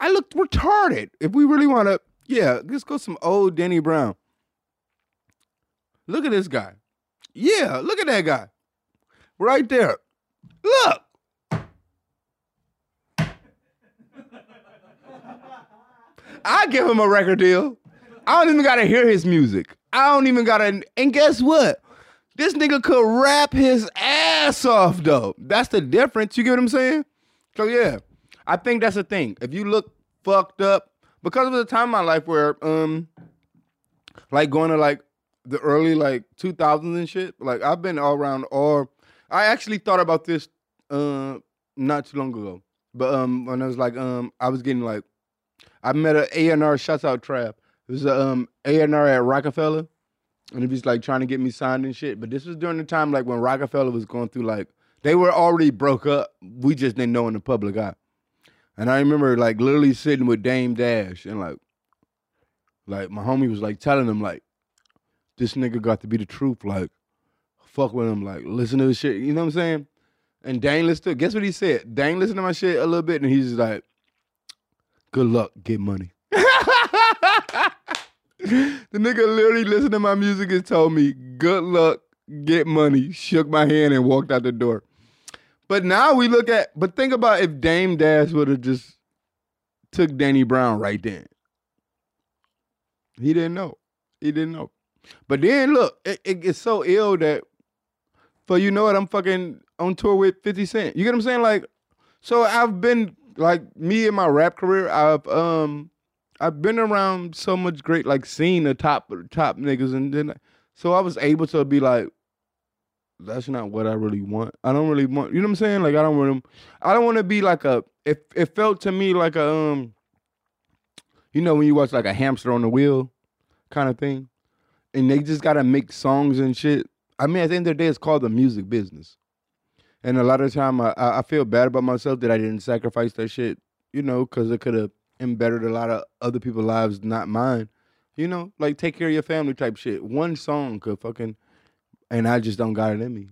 I looked retarded. If we really want to, yeah, let's go some old Danny Brown. Look at this guy. Yeah, look at that guy. Right there. Look. I give him a record deal. I don't even gotta hear his music. I don't even gotta. And guess what? This nigga could rap his ass off though. That's the difference. You get what I'm saying? So yeah, I think that's the thing. If you look fucked up, because of the time in my life where um, like going to like the early like 2000s and shit. Like I've been all around. Or I actually thought about this uh not too long ago. But um, when I was like um, I was getting like, I met a A and R. Shouts out Trap. It was a um A and R at Rockefeller, and he was like trying to get me signed and shit. But this was during the time like when Rockefeller was going through like they were already broke up. We just didn't know in the public eye. And I remember like literally sitting with Dame Dash and like, like my homie was like telling him like, this nigga got to be the truth. Like, fuck with him. Like, listen to the shit. You know what I'm saying? And Dame listened. Guess what he said? Dame listened to my shit a little bit, and he's like, "Good luck, get money." the nigga literally listened to my music and told me, "Good luck, get money." Shook my hand and walked out the door. But now we look at. But think about if Dame Dash would have just took Danny Brown right then. He didn't know. He didn't know. But then look, it, it gets so ill that for you know what, I'm fucking on tour with 50 Cent. You get what I'm saying? Like, so I've been like me in my rap career, I've um I've been around so much great like seeing the top top niggas and then so I was able to be like that's not what I really want. I don't really want you know what I'm saying? Like I don't want to I don't want to be like a it it felt to me like a um you know when you watch like a hamster on the wheel kind of thing and they just gotta make songs and shit. I mean, at the end of the day, it's called the music business. And a lot of time, I I feel bad about myself that I didn't sacrifice that shit. You know, because it could have embittered a lot of other people's lives, not mine. You know, like take care of your family type shit. One song could fucking, and I just don't got it in me.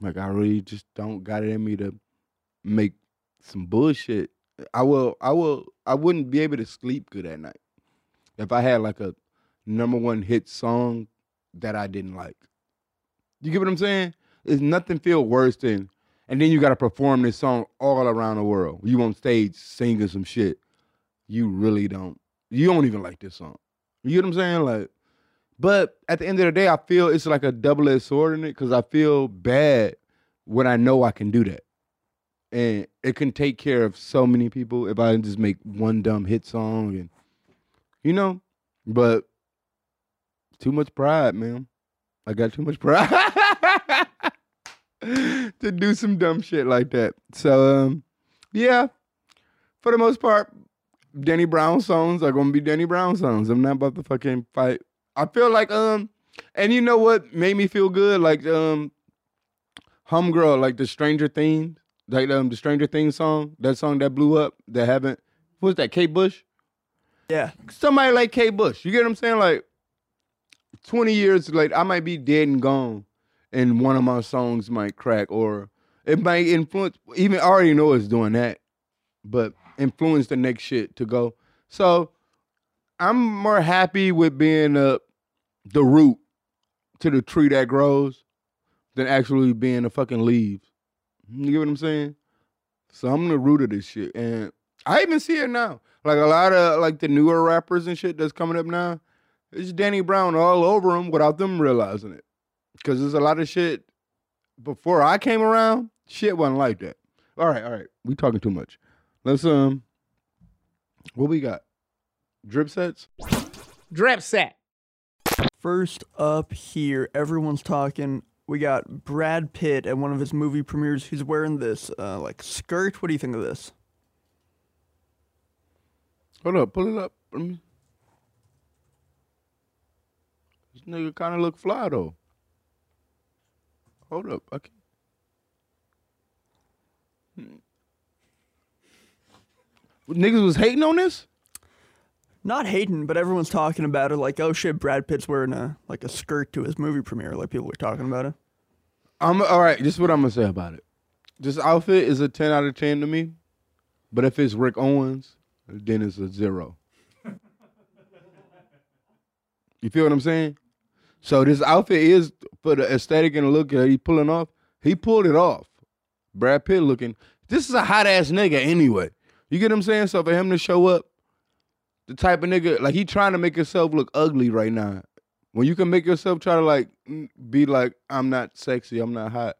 Like I really just don't got it in me to make some bullshit. I will, I will, I wouldn't be able to sleep good at night if I had like a number one hit song that I didn't like. You get what I'm saying? There's nothing feel worse than, and then you got to perform this song all around the world. You on stage singing some shit. You really don't. You don't even like this song. You get what I'm saying? Like, but at the end of the day, I feel it's like a double-edged sword in it because I feel bad when I know I can do that, and it can take care of so many people if I just make one dumb hit song and, you know, but too much pride, man. I got too much pride to do some dumb shit like that. So, um, yeah, for the most part, Danny Brown songs are gonna be Danny Brown songs. I'm not about to fucking fight. I feel like um, and you know what made me feel good? Like um, Homegirl, like the Stranger Things, like um, the Stranger Things song, that song that blew up, that haven't. Who was that? Kate Bush. Yeah. Somebody like Kate Bush. You get what I'm saying? Like 20 years like I might be dead and gone, and one of my songs might crack, or it might influence. Even I already know it's doing that, but influence the next shit to go. So I'm more happy with being uh, the root to the tree that grows than actually being the fucking leaves. You get what I'm saying? So I'm the root of this shit, and I even see it now. Like a lot of like the newer rappers and shit that's coming up now, it's Danny Brown all over them without them realizing it. Because there's a lot of shit before I came around, shit wasn't like that. All right, all right, we talking too much. Let's um, what we got? Drip sets. Drip set. First up here, everyone's talking. We got Brad Pitt at one of his movie premieres. He's wearing this uh, like skirt. What do you think of this? Hold up, pull it up. This nigga kind of look fly though. Hold up, okay. can Niggas was hating on this. Not hating, but everyone's talking about it. Like, oh shit, Brad Pitt's wearing a like a skirt to his movie premiere. Like people were talking about it. I'm all right. This is what I'm gonna say about it. This outfit is a ten out of ten to me, but if it's Rick Owens, then it's a zero. you feel what I'm saying? So this outfit is for the aesthetic and the look that he pulling off. He pulled it off. Brad Pitt looking. This is a hot ass nigga anyway. You get what I'm saying? So for him to show up, the type of nigga like he trying to make himself look ugly right now. When you can make yourself try to like mm, be like I'm not sexy, I'm not hot.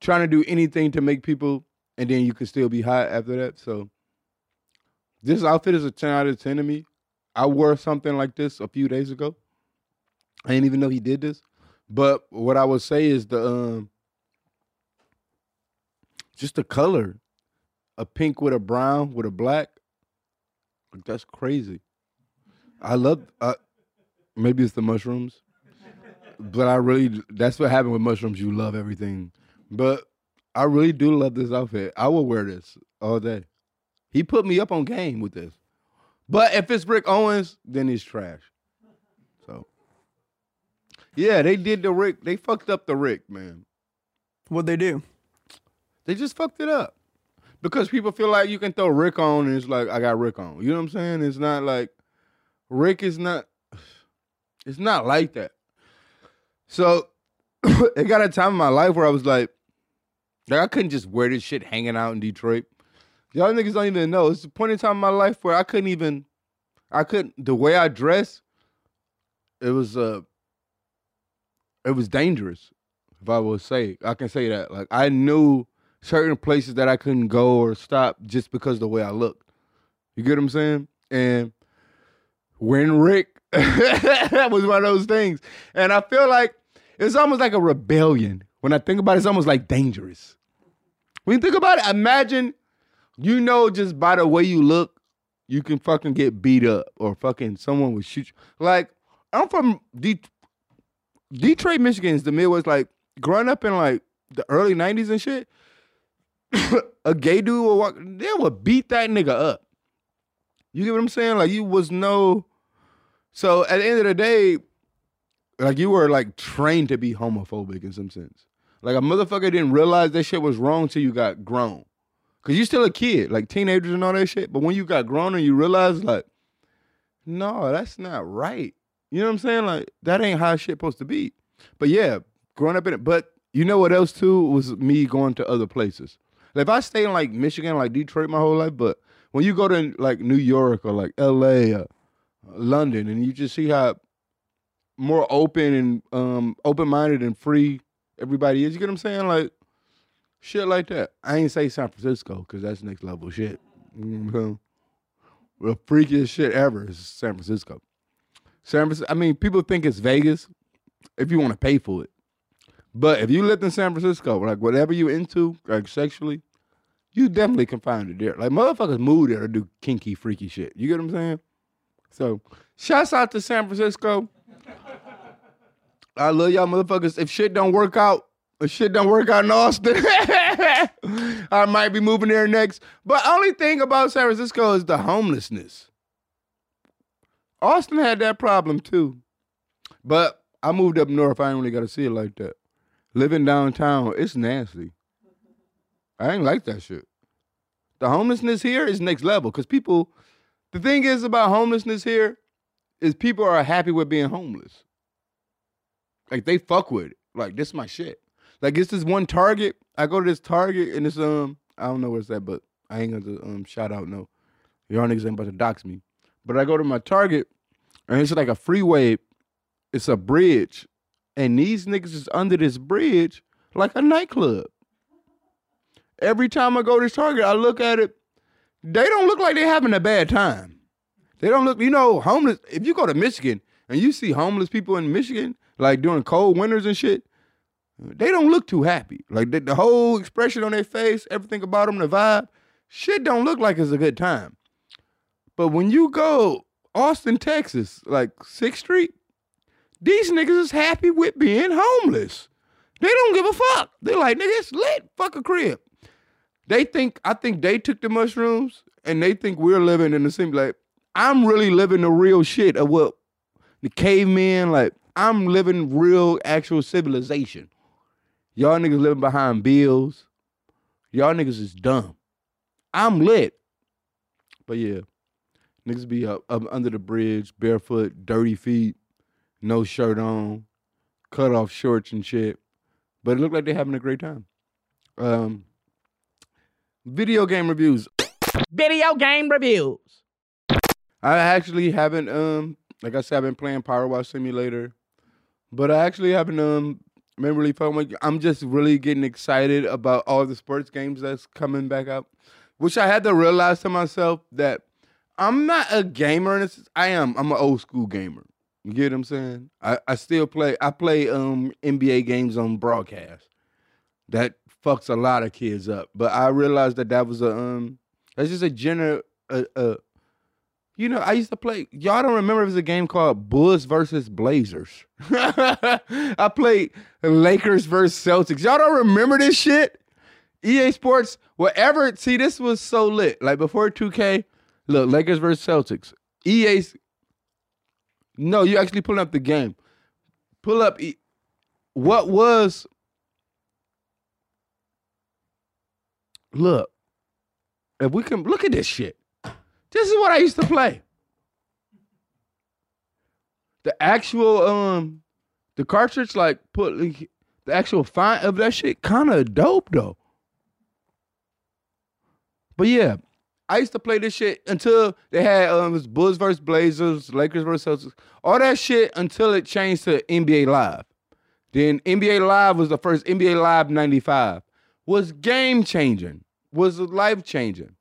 Trying to do anything to make people, and then you can still be hot after that. So this outfit is a 10 out of 10 to me. I wore something like this a few days ago. I didn't even know he did this. But what I would say is the um just the color. A pink with a brown with a black. Like that's crazy. I love uh, maybe it's the mushrooms. But I really that's what happened with mushrooms. You love everything. But I really do love this outfit. I will wear this all day. He put me up on game with this. But if it's Rick Owens, then he's trash. So yeah, they did the Rick. They fucked up the Rick, man. What'd they do? They just fucked it up. Because people feel like you can throw Rick on and it's like I got Rick on. You know what I'm saying? It's not like Rick is not it's not like that. So it got a time in my life where I was like, like I couldn't just wear this shit hanging out in Detroit. Y'all niggas don't even know. It's a point in time in my life where I couldn't even I couldn't the way I dress, it was uh it was dangerous, if I will say. I can say that. Like I knew certain places that I couldn't go or stop just because the way I looked. You get what I'm saying? And when Rick that was one of those things. And I feel like it's almost like a rebellion. When I think about it, it's almost like dangerous. When you think about it, imagine you know just by the way you look, you can fucking get beat up or fucking someone would shoot you. Like, I'm from De- Detroit, Michigan is the Midwest. Like, growing up in like the early 90s and shit, a gay dude will walk, they would beat that nigga up. You get what I'm saying? Like you was no. So at the end of the day, like you were like trained to be homophobic in some sense. Like a motherfucker didn't realize that shit was wrong till you got grown. Cause you're still a kid, like teenagers and all that shit. But when you got grown and you realize like, no, that's not right. You know what I'm saying? Like that ain't how shit supposed to be. But yeah, growing up in it. But you know what else too was me going to other places. If I stay in like Michigan, like Detroit my whole life, but when you go to like New York or like L.A. or London, and you just see how more open and um open minded and free everybody is. You get what I'm saying? Like shit like that. I ain't say San Francisco because that's next level shit. Mm-hmm. The freakiest shit ever is San Francisco. San Francisco. I mean, people think it's Vegas if you want to pay for it. But if you lived in San Francisco, like whatever you into, like sexually, you definitely can find it there. Like motherfuckers move there to do kinky, freaky shit. You get what I'm saying? So, shouts out to San Francisco. I love y'all motherfuckers. If shit don't work out, if shit don't work out in Austin, I might be moving there next. But only thing about San Francisco is the homelessness. Austin had that problem too. But I moved up north. I ain't really got to see it like that. Living downtown, it's nasty. I ain't like that shit. The homelessness here is next level because people, the thing is about homelessness here is people are happy with being homeless. Like they fuck with it. Like this is my shit. Like it's this one Target. I go to this Target and it's um I don't know where it's at, but I ain't gonna um shout out no. Y'all niggas ain't about to dox me. But I go to my Target and it's like a freeway. It's a bridge, and these niggas is under this bridge like a nightclub. Every time I go to Target, I look at it. They don't look like they're having a bad time. They don't look, you know, homeless. If you go to Michigan and you see homeless people in Michigan, like during cold winters and shit, they don't look too happy. Like the, the whole expression on their face, everything about them, the vibe, shit don't look like it's a good time. But when you go Austin, Texas, like Sixth Street, these niggas is happy with being homeless. They don't give a fuck. They're like, nigga, it's lit. Fuck a crib. They think, I think they took the mushrooms and they think we're living in the same, like, I'm really living the real shit of what the cavemen, like, I'm living real actual civilization. Y'all niggas living behind bills. Y'all niggas is dumb. I'm lit. But yeah, niggas be up, up under the bridge, barefoot, dirty feet, no shirt on, cut off shorts and shit. But it looked like they're having a great time. Um, video game reviews. Video game reviews. I actually haven't um like I said I've been playing Power Wash Simulator, but I actually haven't um been really fun with. I'm just really getting excited about all the sports games that's coming back up, which I had to realize to myself that I'm not a gamer. And I am. I'm an old school gamer. You get what I'm saying? I, I still play. I play um NBA games on broadcast. That fucks a lot of kids up. But I realized that that was a um that's just a general uh, uh you know, I used to play. Y'all don't remember it was a game called Bulls versus Blazers. I played Lakers versus Celtics. Y'all don't remember this shit? EA Sports, whatever. See, this was so lit. Like before 2K, look, Lakers versus Celtics. EA. No, you actually pulling up the game. Pull up. E- what was. Look. If we can look at this shit. This is what I used to play. The actual um the cartridge like put the actual font of that shit kind of dope though. But yeah, I used to play this shit until they had um Bulls versus Blazers, Lakers versus Celtics, all that shit until it changed to NBA Live. Then NBA Live was the first NBA Live 95. Was game changing. Was life changing.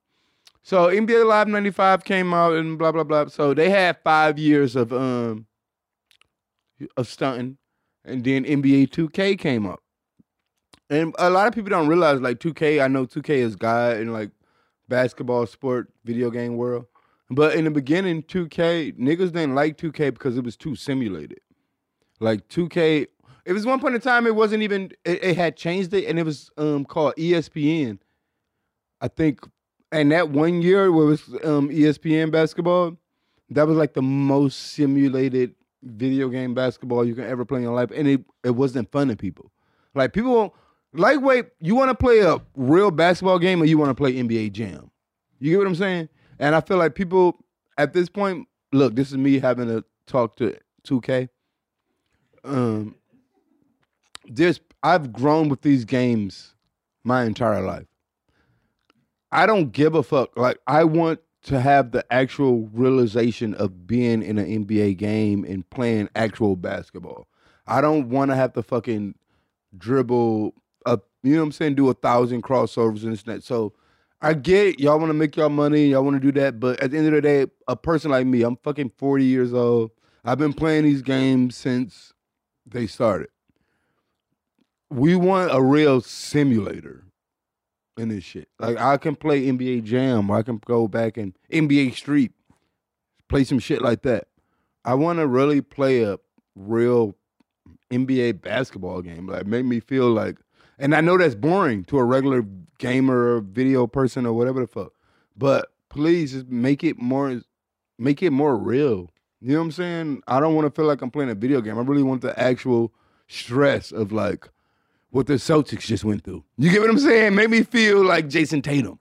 So NBA Live 95 came out and blah blah blah. So they had five years of um of stunting. And then NBA 2K came up. And a lot of people don't realize like 2K, I know 2K is God and like basketball, sport, video game world. But in the beginning, 2K, niggas didn't like 2K because it was too simulated. Like 2K, it was one point in time it wasn't even it, it had changed it and it was um called ESPN I think, and that one year where it was um, ESPN basketball, that was like the most simulated video game basketball you can ever play in your life, and it it wasn't fun to people. Like people won't lightweight. You want to play a real basketball game, or you want to play NBA Jam? You get what I'm saying? And I feel like people at this point, look, this is me having to talk to 2K. Um, there's I've grown with these games my entire life. I don't give a fuck. Like I want to have the actual realization of being in an NBA game and playing actual basketball. I don't want to have to fucking dribble you know what I'm saying, do a thousand crossovers and this and that. So I get. Y'all want to make y'all money, y'all want to do that, but at the end of the day, a person like me, I'm fucking 40 years old. I've been playing these games since they started. We want a real simulator in this shit. Like I can play NBA Jam, or I can go back and NBA Street, play some shit like that. I want to really play a real NBA basketball game. Like make me feel like, and I know that's boring to a regular gamer or video person or whatever the fuck. But please just make it more, make it more real. You know what I'm saying? I don't want to feel like I'm playing a video game. I really want the actual stress of like what the Celtics just went through. You get what I'm saying? Make me feel like Jayson Tatum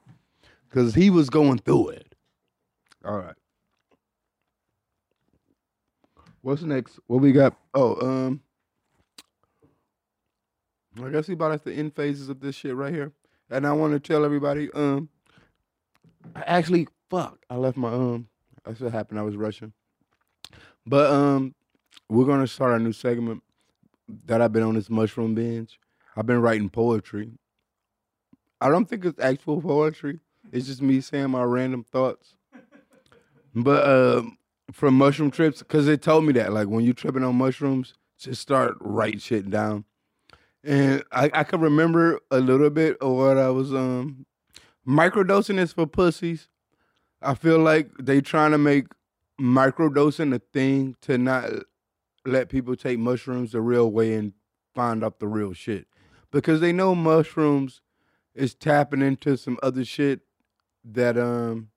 because he was going through it. All right. What's next? What we got? Oh, um, I guess we about at the end phases of this shit right here, and I want to tell everybody, um, I actually fuck, I left my um, that's what happened. I was rushing, but um, we're gonna start a new segment that I've been on this mushroom binge. I've been writing poetry. I don't think it's actual poetry. It's just me saying my random thoughts. But um, from mushroom trips, because they told me that, like when you're tripping on mushrooms, just start writing shit down. And I, I can remember a little bit of what I was um microdosing is for pussies. I feel like they trying to make microdosing a thing to not let people take mushrooms the real way and find out the real shit. Because they know mushrooms is tapping into some other shit that um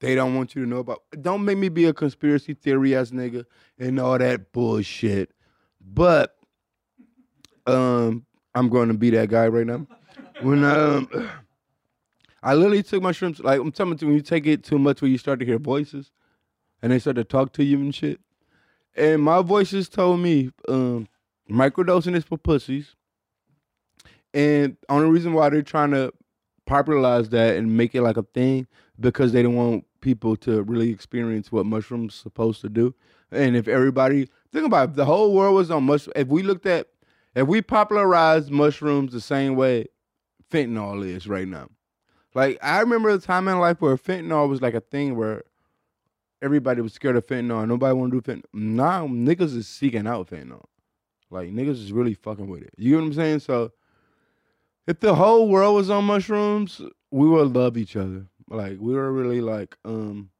they don't want you to know about. Don't make me be a conspiracy theory ass nigga and all that bullshit. But um I'm going to be that guy right now. When um I literally took mushrooms like I'm telling you when you take it too much where you start to hear voices and they start to talk to you and shit. And my voices told me um microdosing is for pussies. And only reason why they're trying to popularize that and make it like a thing because they don't want people to really experience what mushrooms supposed to do. And if everybody think about it, if the whole world was on mush if we looked at if we popularize mushrooms the same way fentanyl is right now. Like I remember a time in life where fentanyl was like a thing where everybody was scared of fentanyl. Nobody want to do fentanyl. Now niggas is seeking out fentanyl. Like niggas is really fucking with it. You know what I'm saying? So if the whole world was on mushrooms, we would love each other. Like we were really like, um,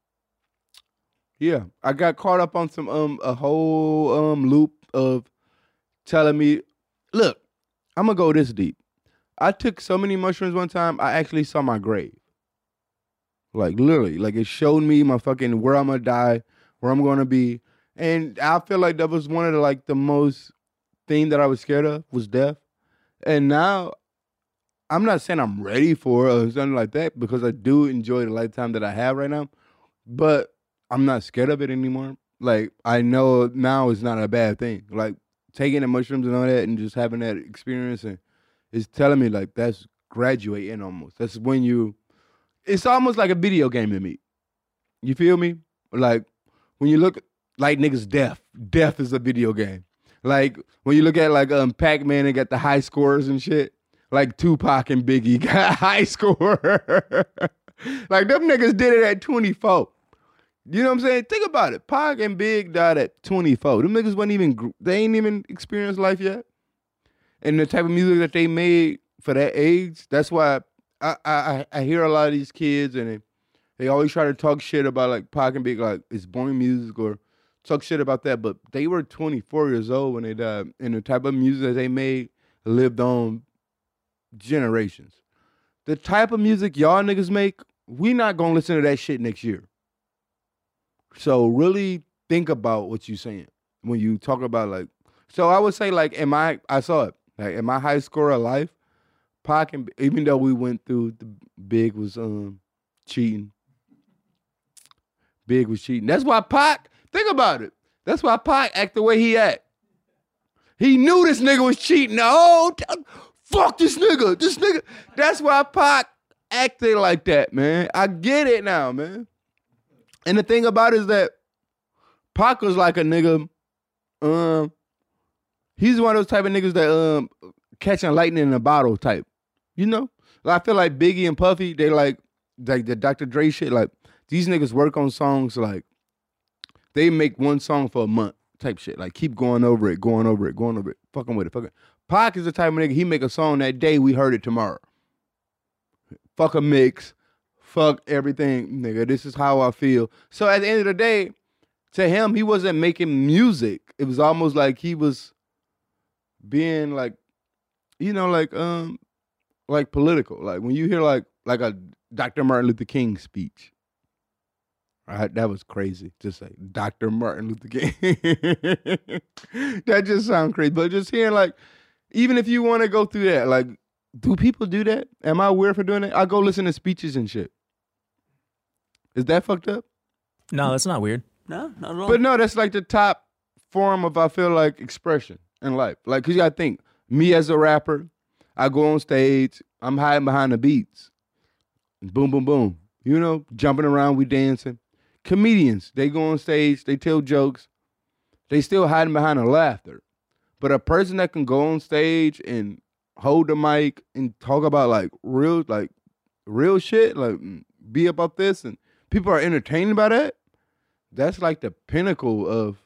yeah. I got caught up on some um a whole um loop of telling me, look, I'm gonna go this deep. I took so many mushrooms one time, I actually saw my grave. Like literally, like it showed me my fucking where I'm gonna die, where I'm gonna be, and I feel like that was one of the like the most thing that I was scared of was death. And now I'm not saying I'm ready for it or something like that because I do enjoy the lifetime that I have right now, but I'm not scared of it anymore. Like I know now it's not a bad thing. Like taking the mushrooms and all that and just having that experience and it's telling me like that's graduating almost. That's when you it's almost like a video game to me. You feel me? Like when you look like niggas death. Death is a video game. Like when you look at like um Pac-Man and got the high scores and shit like Tupac and Biggie got high score. like them niggas did it at 24. You know what I'm saying? Think about it. Pac and Big died at 24. Them niggas wasn't even they ain't even experienced life yet. And the type of music that they made for that age, that's why I I, I hear a lot of these kids and they, they always try to talk shit about like Pac and Big, like it's boring music or talk shit about that. But they were 24 years old when they died, and the type of music that they made lived on generations. the type of music y'all niggas make, we not gonna listen to that shit next year. So really think about what you're saying when you talk about like. So I would say like, in my I saw it like in my high score of life, Pac and even though we went through the big was um cheating, big was cheating. That's why Pac. Think about it. That's why Pac act the way he act. He knew this nigga was cheating. Oh, fuck this nigga. This nigga. That's why Pac acted like that, man. I get it now, man. And the thing about it is that Pac was like a nigga. Um, he's one of those type of niggas that um catching lightning in a bottle type. You know, I feel like Biggie and Puffy, they like like the Dr. Dre shit. Like these niggas work on songs like they make one song for a month type shit. Like keep going over it, going over it, going over it, fucking with it, fucking. Pac is the type of nigga he make a song that day, we heard it tomorrow. Fuck a mix, fuck everything, nigga. This is how I feel. So at the end of the day, to him, he wasn't making music. It was almost like he was being like, you know, like um, like political. Like when you hear like like a Dr. Martin Luther King speech. Right, that was crazy. Just say Dr. Martin Luther King. that just sounds crazy. But just hearing like, even if you want to go through that, like, do people do that? Am I weird for doing it? I go listen to speeches and shit. Is that fucked up? No, that's not weird. No, not at all. But no, that's like the top form of I feel like expression in life. Like, cause you gotta think, me as a rapper, I go on stage, I'm hiding behind the beats. Boom, boom, boom. You know, jumping around, we dancing. Comedians, they go on stage, they tell jokes, they still hiding behind the laughter. But a person that can go on stage and hold the mic and talk about like real, like real shit, like mm, be about this, and people are entertained by that. That's like the pinnacle of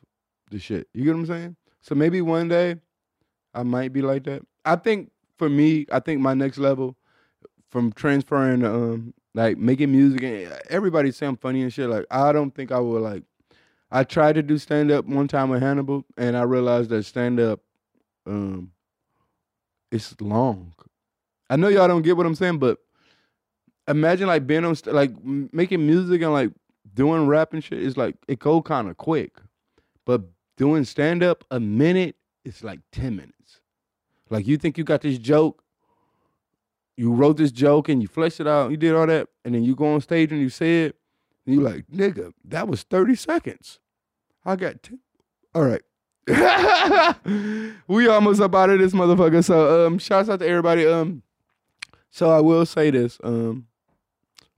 the shit. You get what I'm saying? So maybe one day I might be like that. I think for me, I think my next level from transferring to, um like making music and everybody say I'm funny and shit. Like I don't think I would like I tried to do stand up one time with Hannibal and I realized that stand up um it's long. I know y'all don't get what I'm saying, but imagine like being on st- like making music and like doing rap and shit is like it go kind of quick. But doing stand up a minute it's like 10 minutes. Like you think you got this joke, you wrote this joke and you fleshed it out, you did all that, and then you go on stage and you say it, and you like, nigga, that was 30 seconds. I got 10. All right. we almost up out of this motherfucker. So um shouts out to everybody. Um so I will say this. Um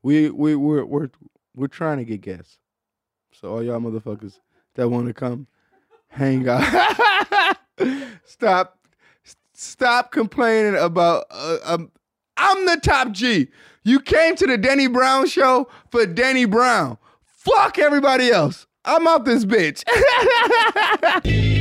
we we we're we're we're trying to get guests. So all y'all motherfuckers that want to come hang out. stop stop complaining about uh, um I'm the top G. You came to the Danny Brown show for Danny Brown. Fuck everybody else. I'm out this bitch.